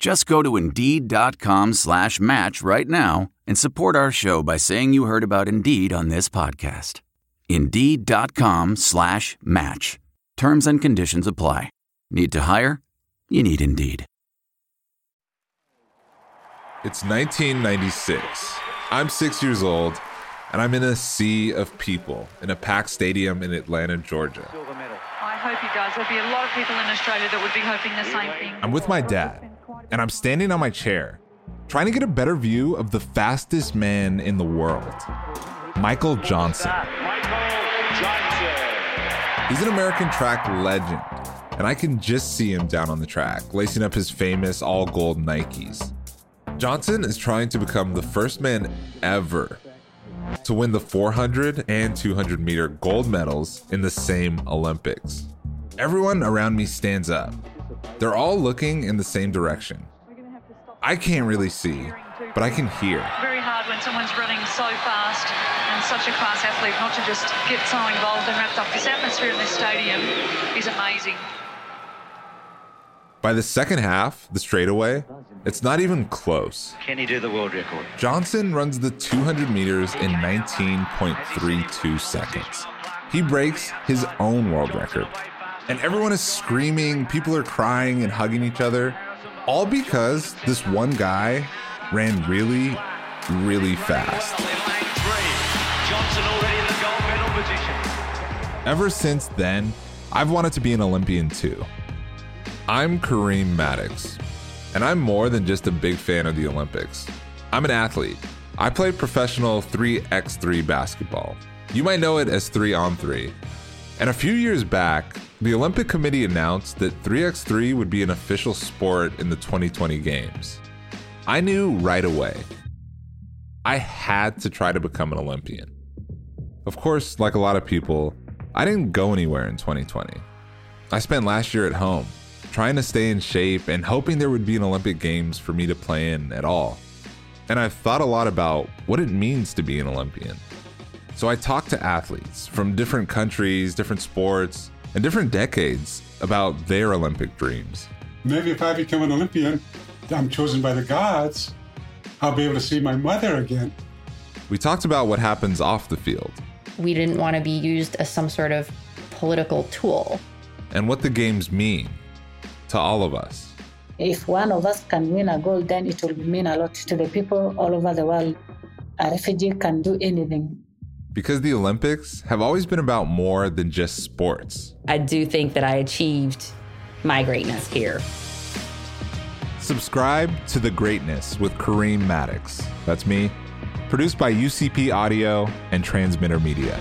Just go to Indeed.com slash match right now and support our show by saying you heard about Indeed on this podcast. Indeed.com slash match. Terms and conditions apply. Need to hire? You need Indeed. It's 1996. I'm six years old, and I'm in a sea of people in a packed stadium in Atlanta, Georgia. I hope he does. There'll be a lot of people in Australia that would be hoping the same thing. I'm with my dad, and I'm standing on my chair, trying to get a better view of the fastest man in the world, Michael Johnson. He's an American track legend, and I can just see him down on the track, lacing up his famous all gold Nikes. Johnson is trying to become the first man ever to win the 400 and 200 meter gold medals in the same Olympics. Everyone around me stands up. They're all looking in the same direction. I can't really see, but I can hear. Very hard when someone's running so fast and such a class athlete not to just get so involved and wrapped up. This atmosphere in this stadium is amazing. By the second half, the straightaway, it's not even close. Can he do the world record? Johnson runs the 200 meters in 19.32 seconds. He breaks his own world record. And everyone is screaming, people are crying and hugging each other, all because this one guy ran really, really fast. Ever since then, I've wanted to be an Olympian too. I'm Kareem Maddox, and I'm more than just a big fan of the Olympics. I'm an athlete. I play professional 3x3 basketball. You might know it as 3 on 3. And a few years back, the Olympic Committee announced that 3x3 would be an official sport in the 2020 Games. I knew right away. I had to try to become an Olympian. Of course, like a lot of people, I didn't go anywhere in 2020. I spent last year at home, trying to stay in shape and hoping there would be an Olympic Games for me to play in at all. And I've thought a lot about what it means to be an Olympian. So I talked to athletes from different countries, different sports, and different decades about their Olympic dreams. Maybe if I become an Olympian, I'm chosen by the gods, I'll be able to see my mother again. We talked about what happens off the field. We didn't want to be used as some sort of political tool. And what the games mean to all of us. If one of us can win a gold, then it will mean a lot to the people all over the world. A refugee can do anything. Because the Olympics have always been about more than just sports. I do think that I achieved my greatness here. Subscribe to The Greatness with Kareem Maddox. That's me. Produced by USG Audio and Transmitter Media.